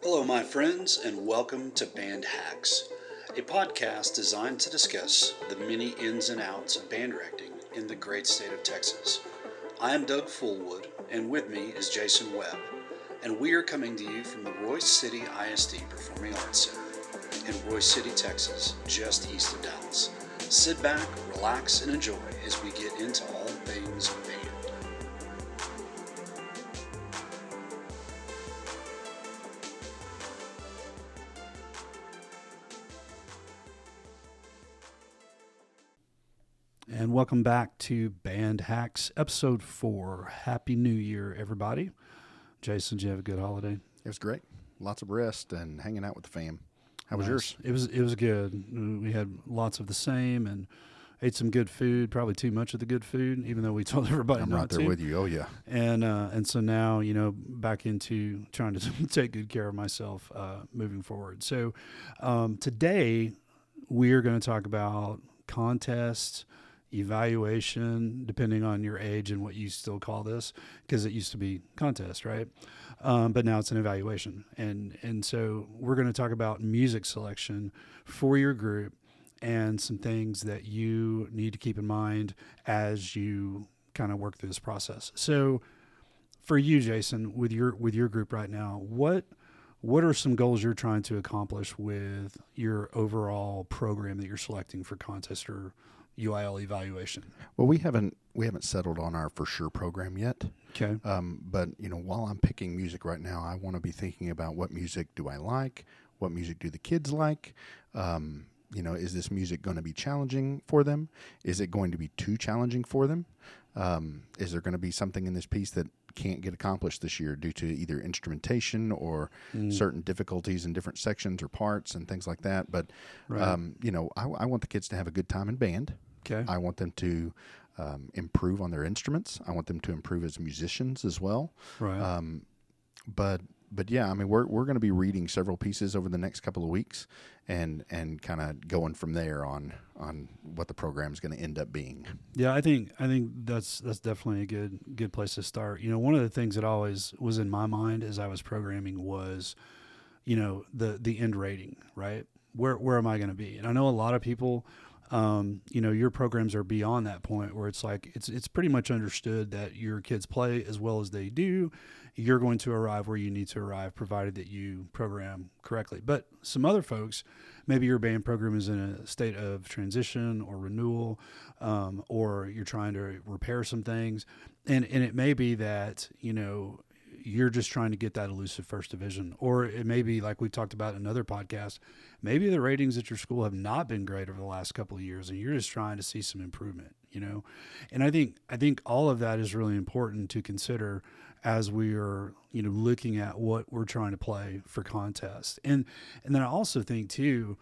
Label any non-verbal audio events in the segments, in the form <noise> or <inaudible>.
Hello, my friends, and welcome to Band Hacks, a podcast designed to discuss the many ins and outs of band directing in the great state of Texas. I am Doug Fullwood, and with me is Jason Webb, and we are coming to you from the Royse City ISD Performing Arts Center in Royse City, Texas, just east of Dallas. Sit back, relax, and enjoy as we get into all welcome back to Band Hacks, episode four. Happy New Year, everybody. Jason, did you have a good holiday? It was great. Lots of rest and hanging out with the fam. How was Nice. yours? It was it was good. We had lots of the same and ate some good food. Probably too much of the good food, even though we <laughs> told everybody I'm not right there to. with you. Oh yeah. And uh, and so now you know back into trying to <laughs> take good care of myself uh, moving forward. So um, today we are going to talk about contests, evaluation, depending on your age and what you still call this, because it used to be contest, right? Um, but now it's an evaluation, and and so we're going to talk about music selection for your group and some things that you need to keep in mind as you kind of work through this process. So for you Jason with your with your group right now, what what are some goals you're trying to accomplish with your overall program that you're selecting for contest or UIL evaluation? Well, we haven't we haven't settled on our for sure program yet. Okay. Um, but you know, while I'm picking music right now, I want to be thinking about what music do I like, what music do the kids like. Um, you know, is this music going to be challenging for them? Is it going to be too challenging for them? Um, is there going to be something in this piece that can't get accomplished this year due to either instrumentation or Mm. certain difficulties in different sections or parts and things like that? But Right. um, you know, I, I want the kids to have a good time in band. Okay. I want them to um, improve on their instruments. I want them to improve as musicians as well. right. Um, but but yeah, I mean, we're we're going to be reading several pieces over the next couple of weeks, and and kind of going from there on on what the program is going to end up being. Yeah, I think I think that's that's definitely a good good place to start. You know, one of the things that always was in my mind as I was programming was, you know, the the end rating, right? Where where am I going to be? And I know a lot of people, um, you know, your programs are beyond that point where it's like it's it's pretty much understood that your kids play as well as they do. You're going to arrive where you need to arrive, provided that you program correctly. But some other folks, maybe your band program is in a state of transition or renewal, um, or you're trying to repair some things, and and it may be that you know you're just trying to get that elusive first division, or it may be like we talked about in another podcast. Maybe the ratings at your school have not been great over the last couple of years, and you're just trying to see some improvement. You know, and I think I think all of that is really important to consider as we are you know looking at what we're trying to play for contests and and then i also think too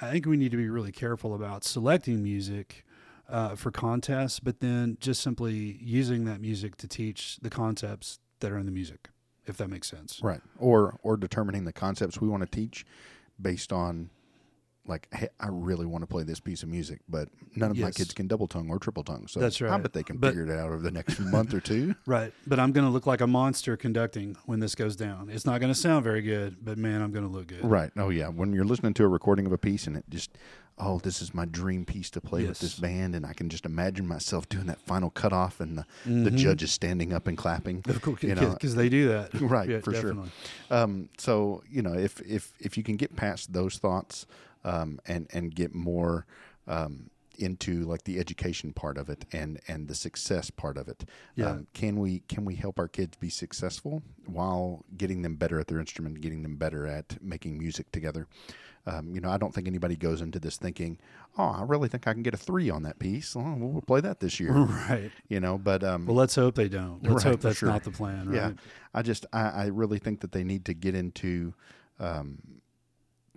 i think we need to be really careful about selecting music uh, for contests but then just simply using that music to teach the concepts that are in the music if that makes sense Right. Or or determining the concepts we want to teach based on like hey, I really want to play this piece of music, but none of my kids can double tongue or triple tongue. So That's right. I bet they can But- figure it out over the next month or two. <laughs> right but i'm going to look like a monster conducting when this goes down it's not going to sound very good but man i'm going to look good Right. Oh yeah. When you're listening to a recording of a piece and it just oh, this is my dream piece to play with this band and I can just imagine myself doing that final cutoff and the, the Mhm. judge is standing up and clapping. of course you know, because they do that <laughs> Right, Yeah, for sure. Um, so you know, if if if you can get past those thoughts um, and and get more um, into like the education part of it and and the success part of it, Yeah. um, can we can we help our kids be successful while getting them better at their instrument, getting them better at making music together? Um, you know, I don't think anybody goes into this thinking, "Oh, I really think I can get a three on that piece. Well, we'll play that this year." <laughs> right You know, but um, Well, let's hope they don't. Let's Right, hope that's sure. not the plan. Right? Yeah, I just I, I really think that they need to get into um,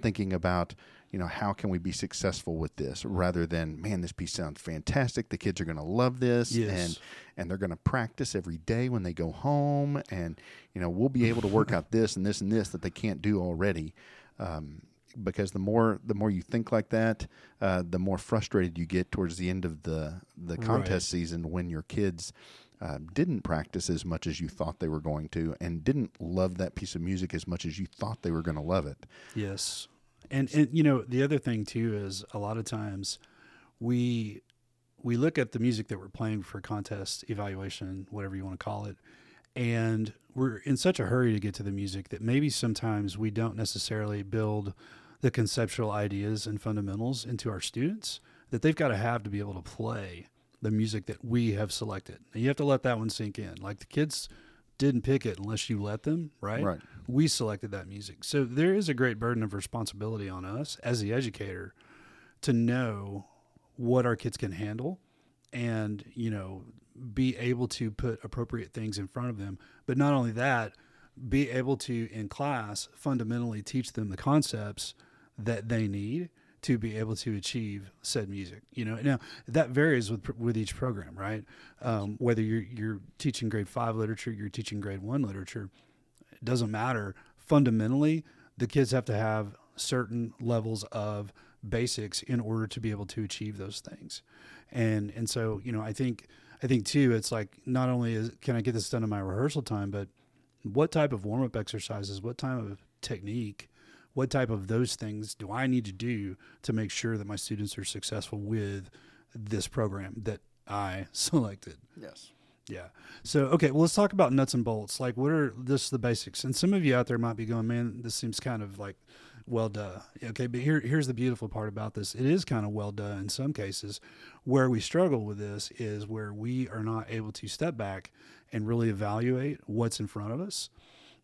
thinking about you know how can we be successful with this rather than man this piece sounds fantastic the kids are going to love this Yes. and and they're going to practice every day when they go home and you know we'll be able to work out <laughs> this and this and this that they can't do already um, because the more the more you think like that, uh, the more frustrated you get towards the end of the the contest Right. season when your kids uh, didn't practice as much as you thought they were going to, and didn't love that piece of music as much as you thought they were going to love it. Yes. And and you know, the other thing too is a lot of times we we look at the music that we're playing for contest evaluation, whatever you want to call it, and we're in such a hurry to get to the music that maybe sometimes we don't necessarily build the conceptual ideas and fundamentals into our students that they've got to have to be able to play the music that we have selected. And you have to let that one sink in. Like the kids didn't pick it unless you let them, right? Right. We selected that music. So there is a great burden of responsibility on us as the educator to know what our kids can handle and, you know, be able to put appropriate things in front of them. But not only that, be able to in class fundamentally teach them the concepts that they need to be able to achieve said music. You know, now that varies with with each program, right? Um, whether you're you're teaching grade five literature, you're teaching grade one literature, it doesn't matter. Fundamentally, the kids have to have certain levels of basics in order to be able to achieve those things. And and so, you know, I think I think too it's like not only is can I get this done in my rehearsal time, but what type of warm up exercises, what type of technique, what type of those things do I need to do to make sure that my students are successful with this program that I <laughs> selected? Yes. Yeah. So okay, well let's talk about nuts and bolts. Like what are this the basics? And some of you out there might be going, Man, this seems kind of like well duh. Okay, but here here's the beautiful part about this. It is kind of well duh in some cases. Where we struggle with this is where we are not able to step back and really evaluate what's in front of us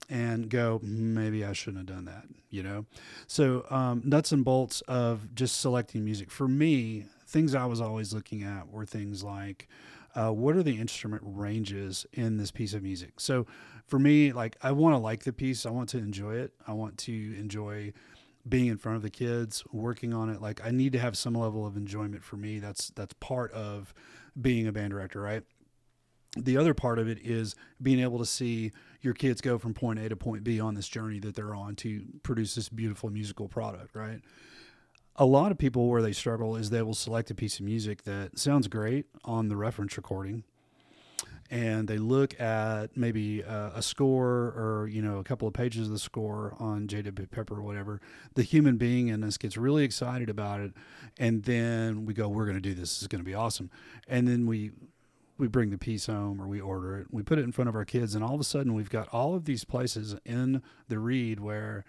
and go, maybe I shouldn't have done that, you know? So, um, nuts and bolts of just selecting music. For me, things I was always looking at were things like, uh, what are the instrument ranges in this piece of music? So, for me, like, I want to like the piece, I want to enjoy it, I want to enjoy being in front of the kids working on it like i need to have some level of enjoyment for me that's that's part of being a band director right the other part of it is being able to see your kids go from point A to point B on this journey that they're on to produce this beautiful musical product, right? A lot of people where they struggle is they will select a piece of music that sounds great on the reference recording and they look at maybe uh, a score or you know a couple of pages of the score on JW Pepper or whatever. The human being in us gets really excited about it and then we go we're going to do this. This is going to be awesome. And then we we bring the piece home or we order it we put it in front of our kids and all of a sudden we've got all of these places in the read where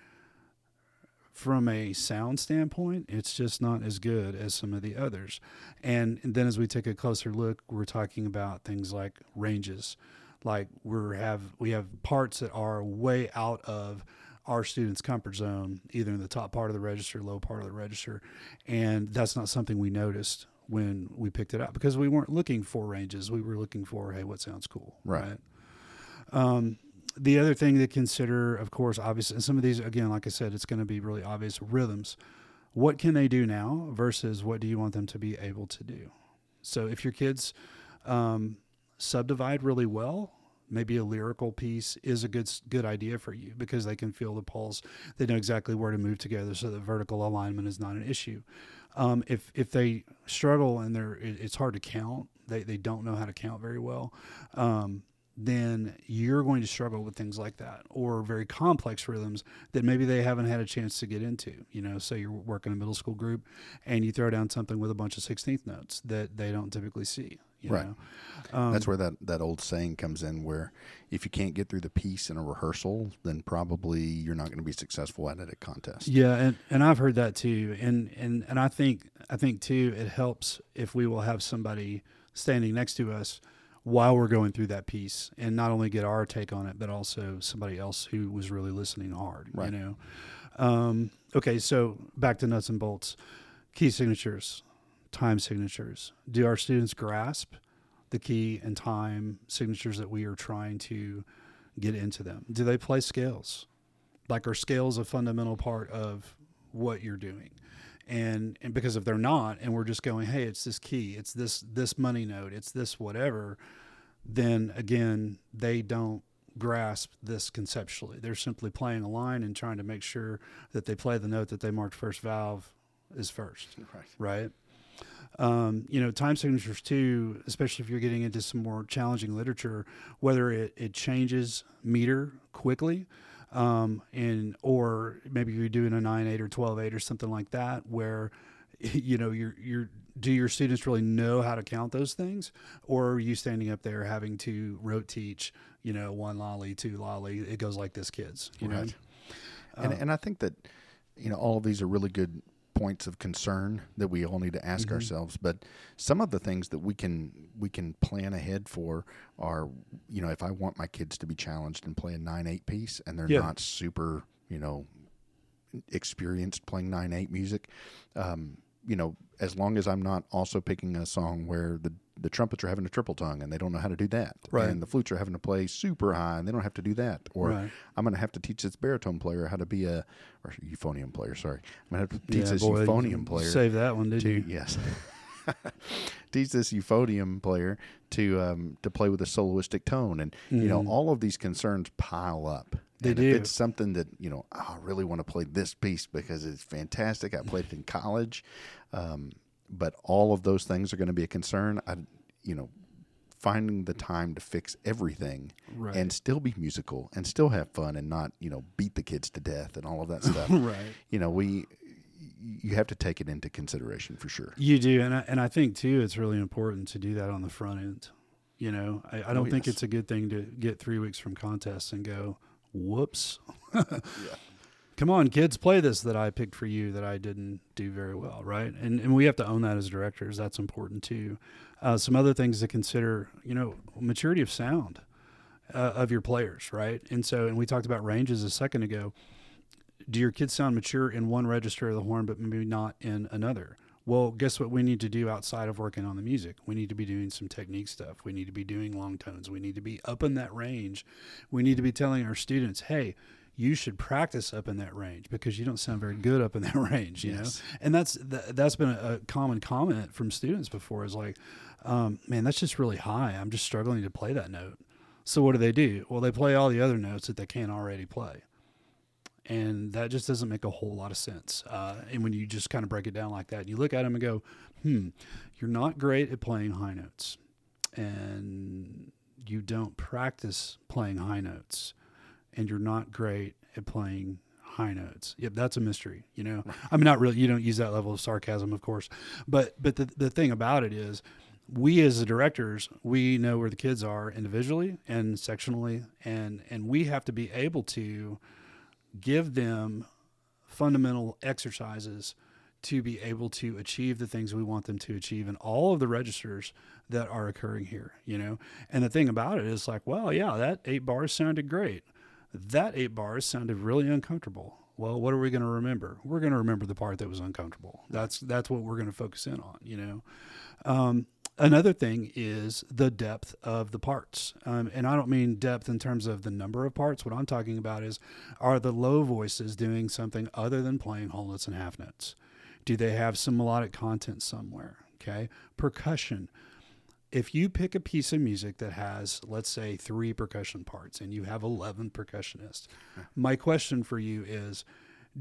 from a sound standpoint it's just not as good as some of the others. And, then as we take a closer look we're talking about things like ranges. Like we're have we have parts that are way out of our students comfort zone either in the top part of the register low part of the register and that's not something we noticed when we picked it up because we weren't looking for ranges we were looking for hey what sounds cool Right. um, the other thing to consider, of course, obviously, and some of these, again, like I said, it's going to be really obvious rhythms. What can they do now versus what do you want them to be able to do? So if your kids um, subdivide really well, maybe a lyrical piece is a good good idea for you because they can feel the pulse. They know exactly where to move together, so the vertical alignment is not an issue. Um, if if they struggle and they're it, it's hard to count, they they don't know how to count very well. Um, then you're going to struggle with things like that or very complex rhythms that maybe they haven't had a chance to get into. You know, say you're working a middle school group and you throw down something with a bunch of 16th notes that they don't typically see. Right. Um, That's where that, that old saying comes in where if you can't get through the piece in a rehearsal, then probably you're not going to be successful at it at contest. Yeah, and, and I've heard that too, and and and I think I think too it helps if we will have somebody standing next to us while we're going through that piece, and not only get our take on it, but also somebody else who was really listening hard. Right. You know. Um, okay, so back to nuts and bolts, key signatures, time signatures. Do our students grasp the key and time signatures that we are trying to get into them? Do they play scales? Like are scales a fundamental part of what you're doing? And and because if they're not, and we're just going, hey, it's this key, it's this this money note, it's this whatever, then again, they don't grasp this conceptually. They're simply playing a line and trying to make sure that they play the note that they marked first valve is first, Right. right? Um, you know, time signatures too, especially if you're getting into some more challenging literature, whether it, it changes meter quickly, um, and or maybe you're doing a nine eight or twelve eight or something like that, where <laughs> you know you're you're do your students really know how to count those things, or are you standing up there having to rote teach, you know, one lolly, two lolly, it goes like this, kids, you know. Right. and, Uh, and I think that you know all of these are really good points of concern that we all need to ask Mhm. ourselves but some of the things that we can we can plan ahead for are you know if I want my kids to be challenged and play a 9/8 piece and they're Yeah. not super you know experienced playing 9/8 music um, you know as long as I'm not also picking a song where the the trumpets are having a triple tongue and they don't know how to do that Right. and the flutes are having to play super high and they don't have to do that or Right. I'm going to have to teach this baritone player how to be a or euphonium player. Sorry, I'm going to have to teach Yeah, this boy, euphonium player Save that one, did you? yes, <laughs> teach this euphonium player to um, to play with a soloistic tone, and you know Mhm. all of these concerns pile up. They and do. If it's something that you know, "Oh, I really want to play this piece because it's fantastic. I played it in college, um, but all of those things are going to be a concern. I, you know, finding the time to fix everything Right. and still be musical and still have fun and not you know beat the kids to death and all of that <laughs> stuff right. you know we you have to take it into consideration for sure You do, and I, and I think too, it's really important to do that on the front end. You know, I, I don't Oh, think yes. it's a good thing to get three weeks from contests and go, "Whoops, <laughs> come on, kids, play this that I picked for you that I didn't do very well." Right, and and we have to own that as directors. That's important too. Uh, some other things to consider, you know, maturity of sound uh, of your players, right? And so, and we talked about ranges a second ago. Do your kids sound mature in one register of the horn, but maybe not in another? Well, guess what we need to do outside of working on the music? We need to be doing some technique stuff. We need to be doing long tones. We need to be up in that range. We need to be telling our students, hey, you should practice up in that range because you don't sound very good up in that <laughs> range, you Yes. know? And that's th- that's been a, a common comment from students before is like, um, man, that's just really high. I'm just struggling to play that note. So what do they do? Well, they play all the other notes that they can't already play. And that just doesn't make a whole lot of sense. Uh, and when you just kind of break it down like that, you look at them and go, hmm, you're not great at playing high notes. And you don't practice playing high notes. And you're not great at playing high notes. Yep, that's a mystery, you know. I mean not really you don't use that level of sarcasm, of course. But but the the thing about it is we as the directors, we know where the kids are individually and sectionally and and we have to be able to give them fundamental exercises to be able to achieve the things we want them to achieve in all of the registers that are occurring here, you know. And the thing about it is like, well, yeah, that 8 bars sounded great. That 8 bars sounded really uncomfortable. Well, what are we going to remember? We're going to remember the part that was uncomfortable. That's that's what we're going to focus in on, you know. Um, another thing is the depth of the parts. Um, and I don't mean depth in terms of the number of parts. What I'm talking about is are the low voices doing something other than playing whole notes and half notes? Do they have some melodic content somewhere? Okay. Percussion. If you pick a piece of music that has, let's say, three percussion parts and you have 11 percussionists, my question for you is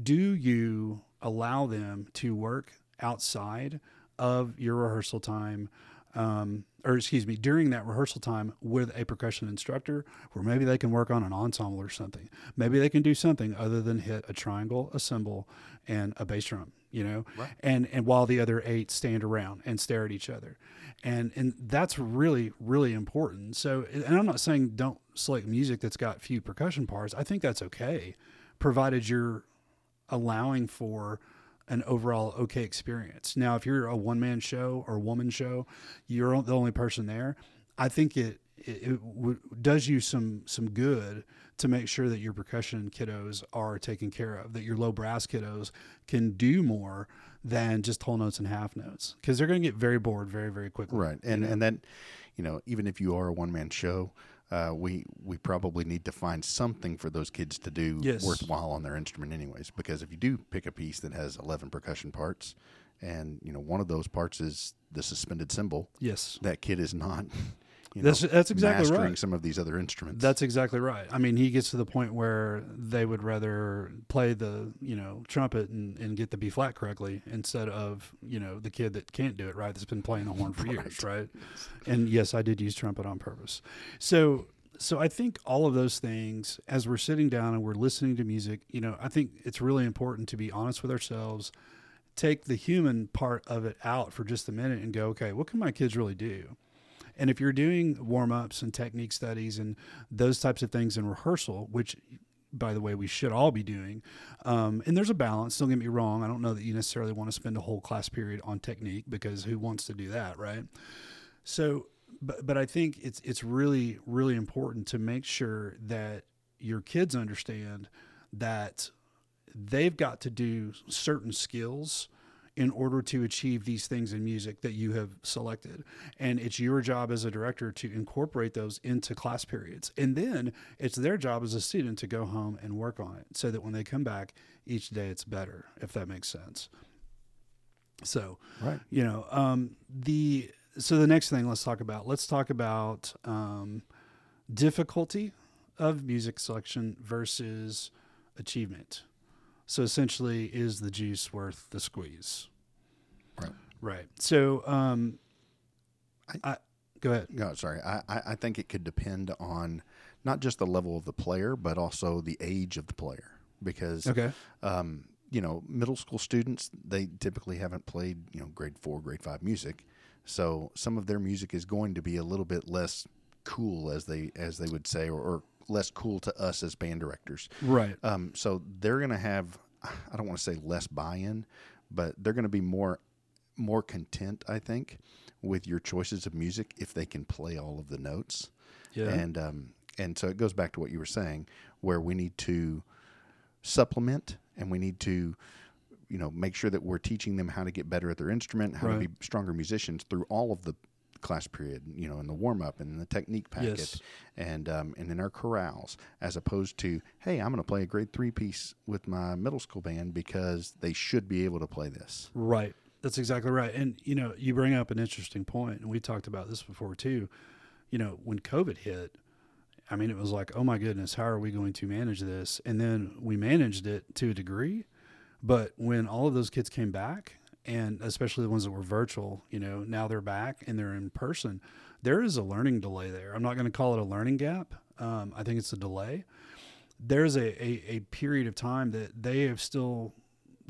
do you allow them to work outside of your rehearsal time um, or excuse me during that rehearsal time with a percussion instructor where maybe they can work on an ensemble or something? Maybe they can do something other than hit a triangle a cymbal and a bass drum you know Right. and and while the other eight stand around and stare at each other and and that's really really important so and i'm not saying don't select music that's got few percussion parts i think that's okay provided you're allowing for an overall okay experience. Now, if you're a one man show or woman show, you're the only person there. I think it it, it does you some some good to make sure that your percussion kiddos are taken care of, that your low brass kiddos can do more than just whole notes and half notes because they're going to get very bored very very quickly. Right, and and then, you know, even if you are a one man show, uh, we we probably need to find something for those kids to do Yes. worthwhile on their instrument, anyways. Because if you do pick a piece that has eleven percussion parts, and you know one of those parts is the suspended cymbal, Yes. that kid is not. You That's know, that's exactly right. mastering right. some of these other instruments. That's exactly right. I mean, he gets to the point where they would rather play the you know trumpet and, and get the B flat correctly instead of you know the kid that can't do it right that's been playing the horn for years, right? And yes, I did use trumpet on purpose. So so I think all of those things, as we're sitting down and we're listening to music, you know, I think it's really important to be honest with ourselves, take the human part of it out for just a minute and go, okay, what can my kids really do? And if you're doing warm ups and technique studies and those types of things in rehearsal, which by the way, we should all be doing. Um, and there's a balance. Don't get me wrong. I don't know that you necessarily want to spend a whole class period on technique because who wants to do that, right? So, but but I think it's it's really really important to make sure that your kids understand that they've got to do certain skills in order to achieve these things in music that you have selected. And it's your job as a director to incorporate those into class periods. And then it's their job as a student to go home and work on it so that when they come back each day it's better, if that makes sense. So, right. you know, um, the so the next thing let's talk about. Let's talk about um, difficulty of music selection versus achievement. So essentially, is the juice worth the squeeze? Right. Right. So, um, I, I- go ahead. No, sorry. I, I think it could depend on not just the level of the player, but also the age of the player. Because Okay. um, you know, middle school students they typically haven't played you know grade four, grade five music, so some of their music is going to be a little bit less cool, as they as they would say, or, or less cool to us as band directors. Right. Um, so they're going to have, I don't want to say less buy-in, but they're going to be more, more content, I think, with your choices of music if they can play all of the notes. Yeah. And um, and so it goes back to what you were saying, where we need to supplement and we need to, you know, make sure that we're teaching them how to get better at their instrument, how Right. to be stronger musicians through all of the class period, you know, in the warm up and in the technique packet Yes. and um, and in our chorales, as opposed to, hey, I'm going to play a grade three piece with my middle school band because they should be able to play this. Right. That's exactly right. And you know, you bring up an interesting point, and we talked about this before too. You know, when COVID hit, I mean, it was like, oh my goodness, how are we going to manage this? And then we managed it to a degree. But when all of those kids came back, and especially the ones that were virtual, you know, now they're back and they're in person, there is a learning delay there. I'm not going to call it a learning gap. Um, I think it's a delay. There's a, a, a period of time that they have still,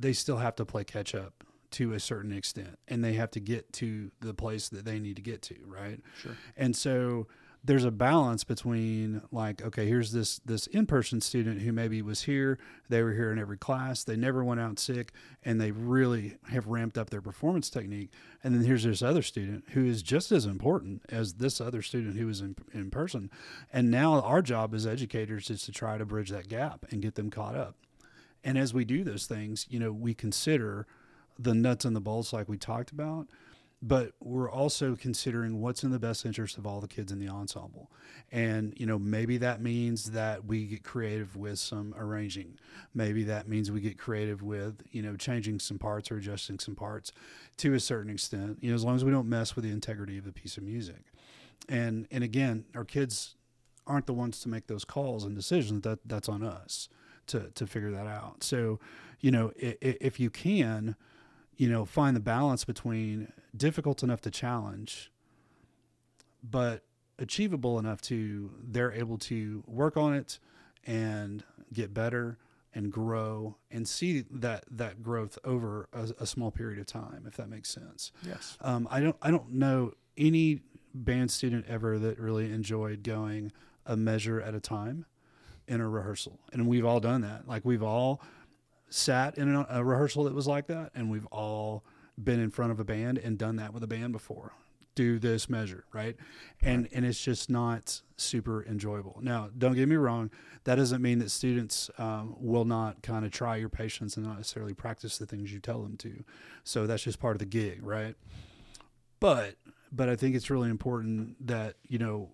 they still have to play catch up to a certain extent and they have to get to the place that they need to get to right Sure. and so there's a balance between like okay here's this this in-person student who maybe was here they were here in every class they never went out sick and they really have ramped up their performance technique. And then here's this other student who is just as important as this other student who was in, in person. And now our job as educators is to try to bridge that gap and get them caught up. And as we do those things you know we consider the nuts and the bolts like we talked about but we're also considering what's in the best interest of all the kids in the ensemble. And you know maybe that means that we get creative with some arranging. Maybe that means we get creative with you know changing some parts or adjusting some parts to a certain extent you know as long as we don't mess with the integrity of the piece of music. And and again our kids aren't the ones to make those calls and decisions. That that's on us to to figure that out. So you know if, if you can you know, find the balance between difficult enough to challenge, but achievable enough to they're able to work on it and get better and grow and see that that growth over a, a small period of time, if that makes sense. Yes. Um, I don't I don't know any band student ever that really enjoyed going a measure at a time in a rehearsal, and we've all done that. Like we've all sat in a, a rehearsal that was like that, and we've all been in front of a band and done that with a band before. Do this measure, right? And and it's just not super enjoyable. Now, don't get me wrong. That doesn't mean that students um, will not kind of try your patience and not necessarily practice the things you tell them to. So that's just part of the gig, right? But but I think it's really important that you know,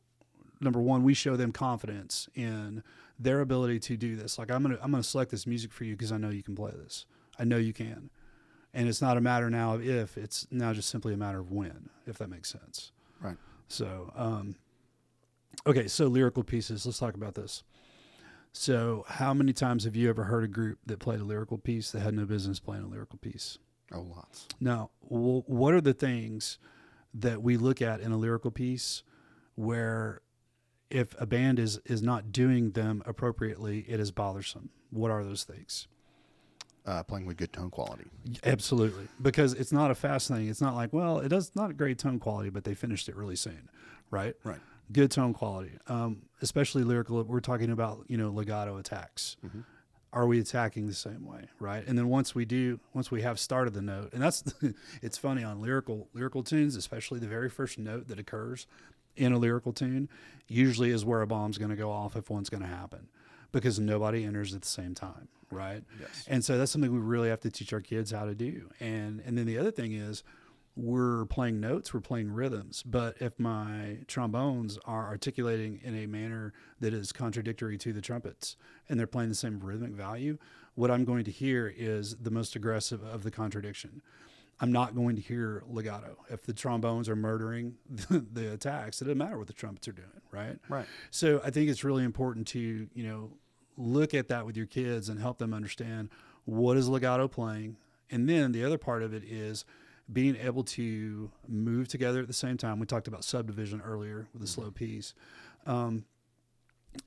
number one, we show them confidence in their ability to do this. Like I'm gonna I'm gonna select this music for you because I know you can play this. I know you can, and it's not a matter now of if. It's now just simply a matter of when, if that makes sense. Right. So, um, Okay, so lyrical pieces. Let's talk about this. So, how many times have you ever heard a group that played a lyrical piece that had no business playing a lyrical piece? Oh, lots. Now, wh- what are the things that we look at in a lyrical piece where if a band is is not doing them appropriately, it is bothersome? What are those things? Uh, playing with good tone quality. Absolutely, because it's not a fast thing. It's not like, well, it does not a great tone quality, but they finished it really soon, right? Right. Good tone quality, um, especially lyrical. We're talking about you know legato attacks. Mhm. Are we attacking the same way, right? And then once we do, once we have started the note, and that's <laughs> it's funny on lyrical lyrical tunes, especially the very first note that occurs in a lyrical tune, usually is where a bomb's going to go off if one's going to happen, because nobody enters at the same time, right? Yes. And so that's something we really have to teach our kids how to do. And and then the other thing is we're playing notes, we're playing rhythms. But if my trombones are articulating in a manner that is contradictory to the trumpets and they're playing the same rhythmic value, what I'm going to hear is the most aggressive of the contradiction. I'm not going to hear legato. If the trombones are murdering <laughs> the, the attacks, it doesn't matter what the trumpets are doing, right? Right. So I think it's really important to, you know, look at that with your kids and help them understand what is legato playing. And then the other part of it is being able to move together at the same time. We talked about subdivision earlier with the slow piece. Um,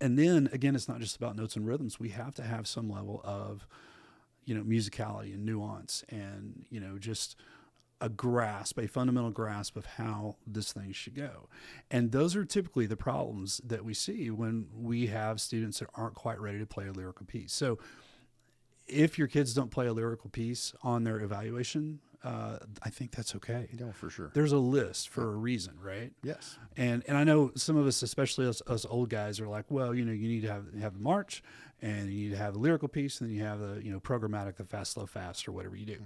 and then again, it's not just about notes and rhythms. We have to have some level of, you know, musicality and nuance and, you know, just a grasp, a fundamental grasp of how this thing should go. And those are typically the problems that we see when we have students that aren't quite ready to play a lyrical piece. So if your kids don't play a lyrical piece on their evaluation, uh, I think that's okay. No, for sure. There's a list for a reason, right? Yes. And and I know some of us, especially us, us old guys, are like, well, you know, you need to have have the march, and you need to have a lyrical piece, and then you have the you know programmatic, the fast, slow, fast, or whatever you do.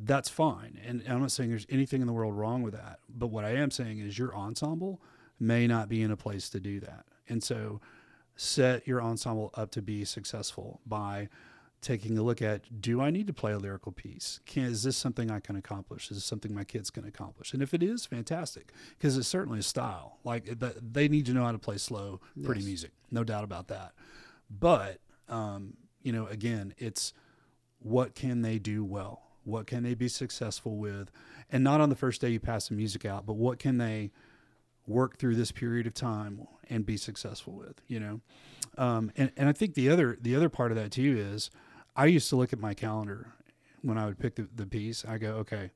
That's fine, and, I'm not saying there's anything in the world wrong with that. But what I am saying is your ensemble may not be in a place to do that, and so set your ensemble up to be successful by taking a look at do I need to play a lyrical piece? Can is this something I can accomplish? Is this something my kids can accomplish? And if it is, fantastic, because it's certainly a style. Like th- they need to know how to play slow, pretty Yes. music, no doubt about that. But um, you know, again, it's what can they do well? What can they be successful with? And not on the first day you pass the music out, but what can they work through this period of time and be successful with? You know, um, and and I think the other the other part of that too is I used to look at my calendar when I would pick the, the piece. I go, okay,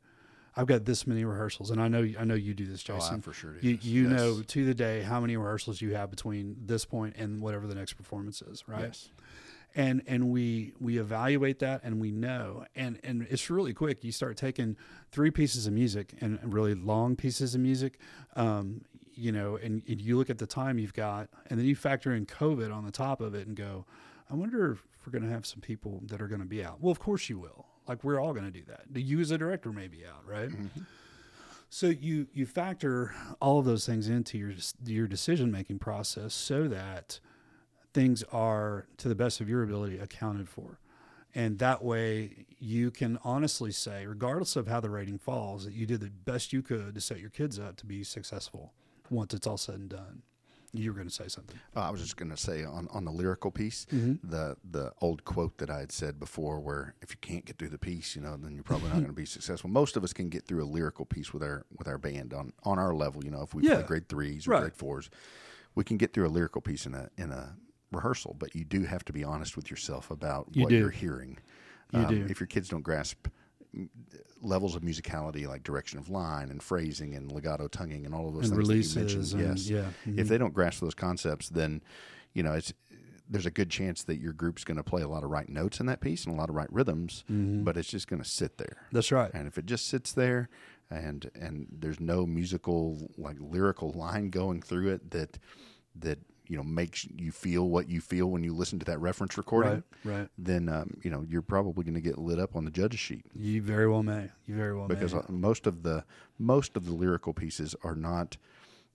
I've got this many rehearsals, and I know I know you do this, Oh, Jason. for sure you this. you Yes. know to the day how many rehearsals you have between this point and whatever the next performance is, right? Yes. and and we we evaluate that and we know and and it's really quick you start taking three pieces of music and really long pieces of music um, you know and, and you look at the time you've got and then you factor in covid on the top of it and go i wonder if we're going to have some people that are going to be out well of course you will like we're all going to do that you as a director may be out right mm-hmm. so you you factor all of those things into your your decision making process so that things are to the best of your ability accounted for. And that way you can honestly say, regardless of how the rating falls, that you did the best you could to set your kids up to be successful once it's all said and done. You were going to say something. Uh, I was just going to say on, on the lyrical piece, Mm-hmm. the the old quote that I had said before, where if you can't get through the piece, you know, then you're probably not <laughs> going to be successful. Most of us can get through a lyrical piece with our with our band on on our level. You know, if we Yeah. play grade threes or Right. grade fours, we can get through a lyrical piece in a in a rehearsal. But you do have to be honest with yourself about You what do. you're hearing. Um, You do. If your kids don't grasp levels of musicality like direction of line and phrasing and legato tonguing and all of those And things that you mentioned, and- yes, yeah, mhm. if they don't grasp those concepts, then you know it's there's a good chance that your group's going to play a lot of right notes in that piece and a lot of right rhythms, Mm-hmm. but it's just going to sit there. That's right. And if it just sits there, and and there's no musical like lyrical line going through it that that you know makes you feel what you feel when you listen to that reference recording, Right, right. then um, you know you're probably going to get lit up on the judge's sheet You very well may. You very well because may. uh, most of the most of the lyrical pieces are not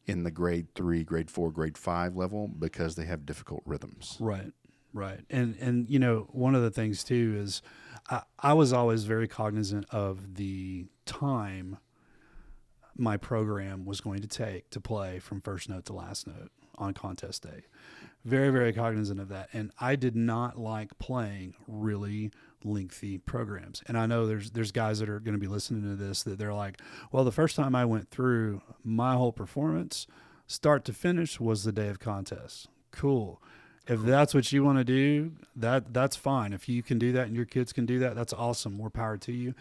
in the grade three, grade four, grade five level because they have difficult rhythms. Right, right, and and you know one of the things too is I, I was always very cognizant of the time my program was going to take to play from first note to last note on contest day. Very, very cognizant of that. And I did not like playing really lengthy programs. And I know there's there's guys that are going to be listening to this that they're like, well, the first time I went through my whole performance, start to finish, was the day of contest. Cool. If that's what you want to do, that that's fine. If you can do that and your kids can do that, that's awesome. More power to you.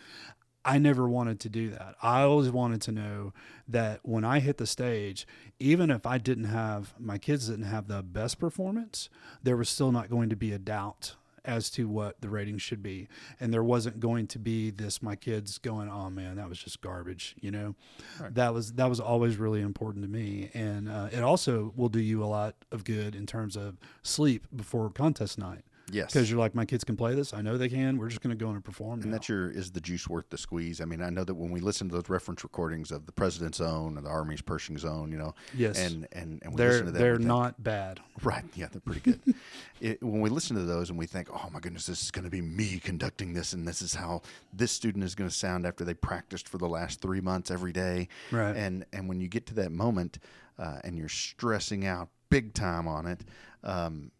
I never wanted to do that. I always wanted to know that when I hit the stage, even if I didn't have my kids didn't have the best performance, there was still not going to be a doubt as to what the rating should be. And there wasn't going to be this my kids going, "Oh man, that was just garbage," you know. Right. That was that was always really important to me, and uh, it also will do you a lot of good in terms of sleep before contest night Yes. because you're like, my kids can play this. I know they can. We're just going to go in and perform. And now." that's your is the juice worth the squeeze? I mean, I know that when we listen to those reference recordings of the President's Own and the Army's Pershing's Own, you know, Yes. and and and we they're listen to that, they're think, not bad. <laughs> right. Yeah, they're pretty good. <laughs> it, when we listen to those and we think, oh my goodness, this is going to be me conducting this, and this is how this student is going to sound after they practiced for the last three months every day, Right. And and when you get to that moment, uh, and you're stressing out big time on it, um,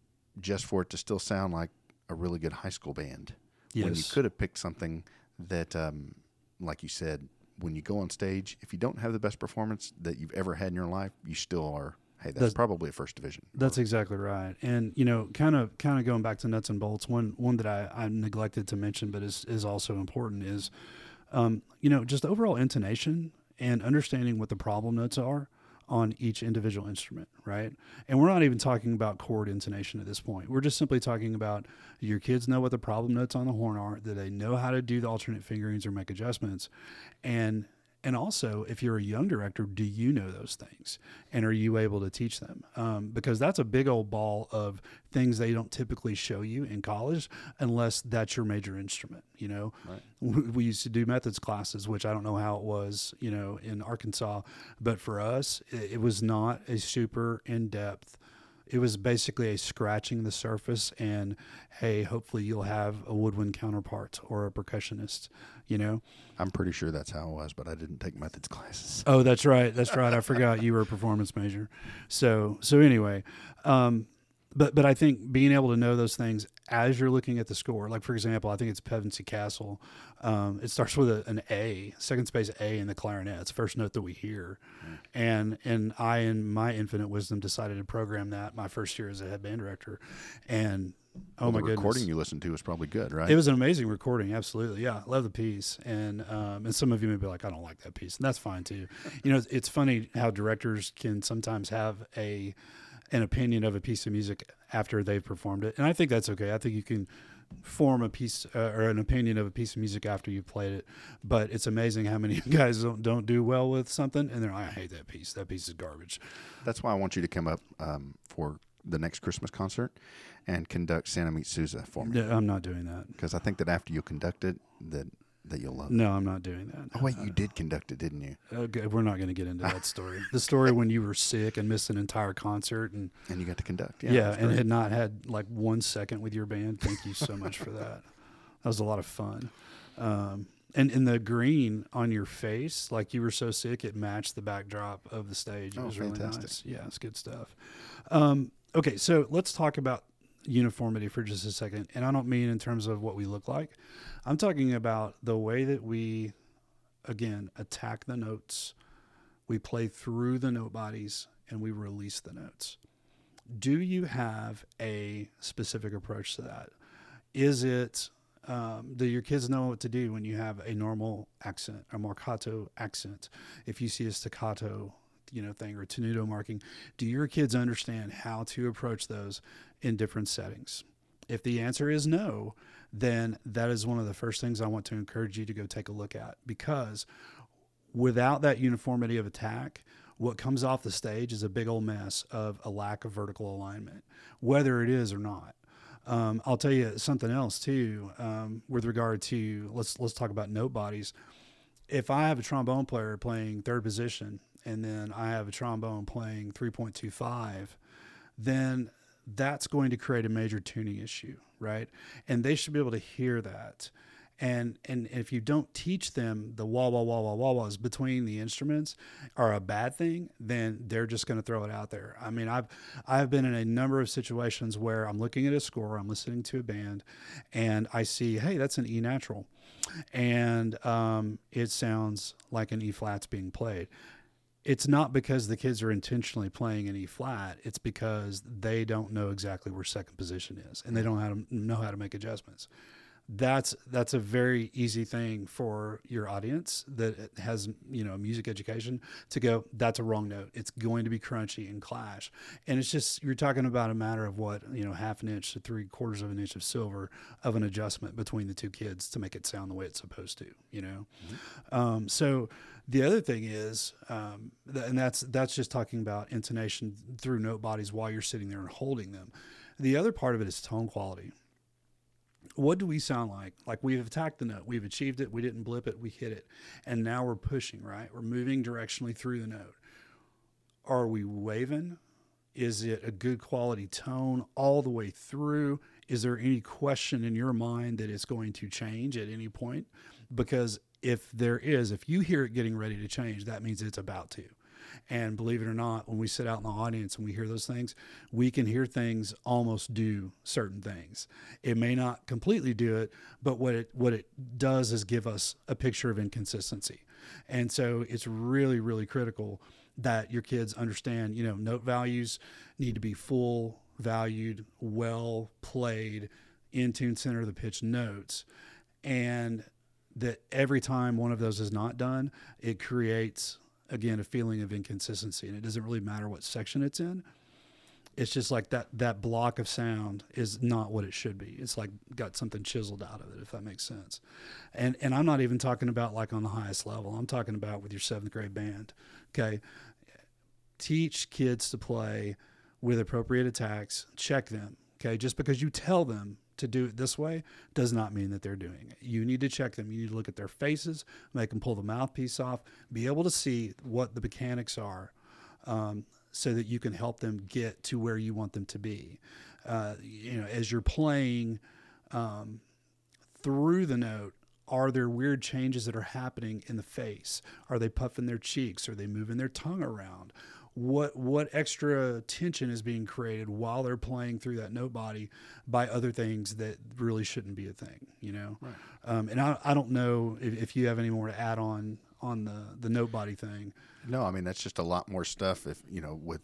just for it to still sound like a really good high school band when you could have picked something that, um, like you said, when you go on stage, if you don't have the best performance that you've ever had in your life, you still are. Hey, that's, That's- probably a first division. That's exactly right. And you know, kind of kind of going back to nuts and bolts, one one that I, I neglected to mention, but is is also important is, um, you know, just overall intonation and understanding what the problem notes are on each individual instrument, right? And we're not even talking about chord intonation at this point. We're just simply talking about your kids know what the problem notes on the horn are, that they know how to do the alternate fingerings or make adjustments, and and also if you're a young director, do you know those things, and are you able to teach them? Um, because that's a big old ball of things they don't typically show you in college unless that's your major instrument. You know, Right. we, we used to do methods classes, which I don't know how it was, you know, in Arkansas, but for us, it, it was not a super in depth. It was basically a scratching the surface and hey, hopefully you'll have a woodwind counterpart or a percussionist, you know. I'm pretty sure that's how it was, but I didn't take methods classes. Oh, that's right. That's right. I forgot you were a performance major. So so anyway, um, but but I think being able to know those things as you're looking at the score, like for example, I think it's Pevensey Castle. Um, it starts with a, an A, second space A in the clarinet. It's the first note that we hear, and and I, in my infinite wisdom, decided to program that my first year as a head band director, and oh Well, my the goodness, recording you listened to was probably good, right? it was an amazing recording. Absolutely. Yeah. Love the piece. And, um, and some of you may be like, I don't like that piece. And that's fine too. You know, it's, it's funny how directors can sometimes have a, an opinion of a piece of music after they've performed it. And I think that's okay. I think you can form a piece uh, or an opinion of a piece of music after you've played it. But it's amazing how many <laughs> guys don't, don't do well with something and they're like, I hate that piece. That piece is garbage. That's why I want you to come up um, for the next Christmas concert and conduct Santa Meets Sousa for me. Yeah, I'm not doing that. Because I think that after you conduct it, that that you'll love. No, I'm not doing that. Oh wait, you did conduct it, didn't you? Okay, we're not going to get into that story. The story when you were sick and missed an entire concert and <laughs> And you got to conduct. yeah, Yeah, and had not had like one second with your band. Thank you so much for that. That was a lot of fun. Um, and in the green on your face, like you were so sick, it matched the backdrop of the stage. It Oh, was really fantastic. nice. Yeah, it's good stuff. Um, okay, so let's talk about uniformity for just a second. And I don't mean in terms of what we look like. I'm talking about the way that we, again, attack the notes. We play through the note bodies and we release the notes. Do you have a specific approach to that? Is it um, do your kids know what to do when you have a normal accent, a marcato accent? If you see a staccato, you know, thing or tenuto marking, do your kids understand how to approach those in different settings? If the answer is no, then that is one of the first things I want to encourage you to go take a look at because without that uniformity of attack, what comes off the stage is a big old mess of a lack of vertical alignment, whether it is or not. Um, I'll tell you something else too, um, with regard to let's let's talk about note bodies. If I have a trombone player playing third position and then I have a trombone playing 3.25, then that's going to create a major tuning issue, right? And they should be able to hear that. And and if you don't teach them the wah wah wah wah wah wahs between the instruments are a bad thing, then they're just going to throw it out there. I mean, I've I've been in a number of situations where I'm looking at a score, I'm listening to a band, and I see, hey, that's an E natural, and um, it sounds like an E flat's being played it's not because the kids are intentionally playing an E flat. It's because they don't know exactly where second position is, and they don't how to know how to make adjustments. That's that's a very easy thing for your audience that has you know music education to go. That's a wrong note. It's going to be crunchy and clash, and it's just you're talking about a matter of what you know half an inch to three quarters of an inch of silver of an adjustment between the two kids to make it sound the way it's supposed to. You know, mm-hmm. um, so the other thing is, um, th- and that's that's just talking about intonation through note bodies while you're sitting there and holding them. The other part of it is tone quality. What do we sound like? Like we've attacked the note, we've achieved it, we didn't blip it, we hit it, and now we're pushing. Right, we're moving directionally through the note. Are we waving? Is it a good quality tone all the way through? Is there any question in your mind that it's going to change at any point? Because if there is, if you hear it getting ready to change, that means it's about to. And believe it or not, when we sit out in the audience and we hear those things, we can hear things almost do certain things. It may not completely do it, but what it what it does is give us a picture of inconsistency. And so it's really, really critical that your kids understand, you know, note values need to be full, valued, well played, in tune center of the pitch notes. And that every time one of those is not done, it creates again a feeling of inconsistency, and it doesn't really matter what section it's in. It's just like that that block of sound is not what it should be. It's like got something chiseled out of it, if that makes sense. And and I'm not even talking about like on the highest level. I'm talking about with your seventh grade band. Okay, teach kids to play with appropriate attacks. Check them. Okay, just because you tell them to do it this way does not mean that they're doing it. You need to check them. You need to look at their faces, make them pull the mouthpiece off, be able to see what the mechanics are um, so that you can help them get to where you want them to be. Uh, you know, as you're playing um, through the note, are there weird changes that are happening in the face? Are they puffing their cheeks? Are they moving their tongue around? What what extra tension is being created while they're playing through that note body by other things that really shouldn't be a thing, you know. Right. Um, and I, I don't know if, if you have any more to add on on the the note body thing. No, I mean that's just a lot more stuff. If you know with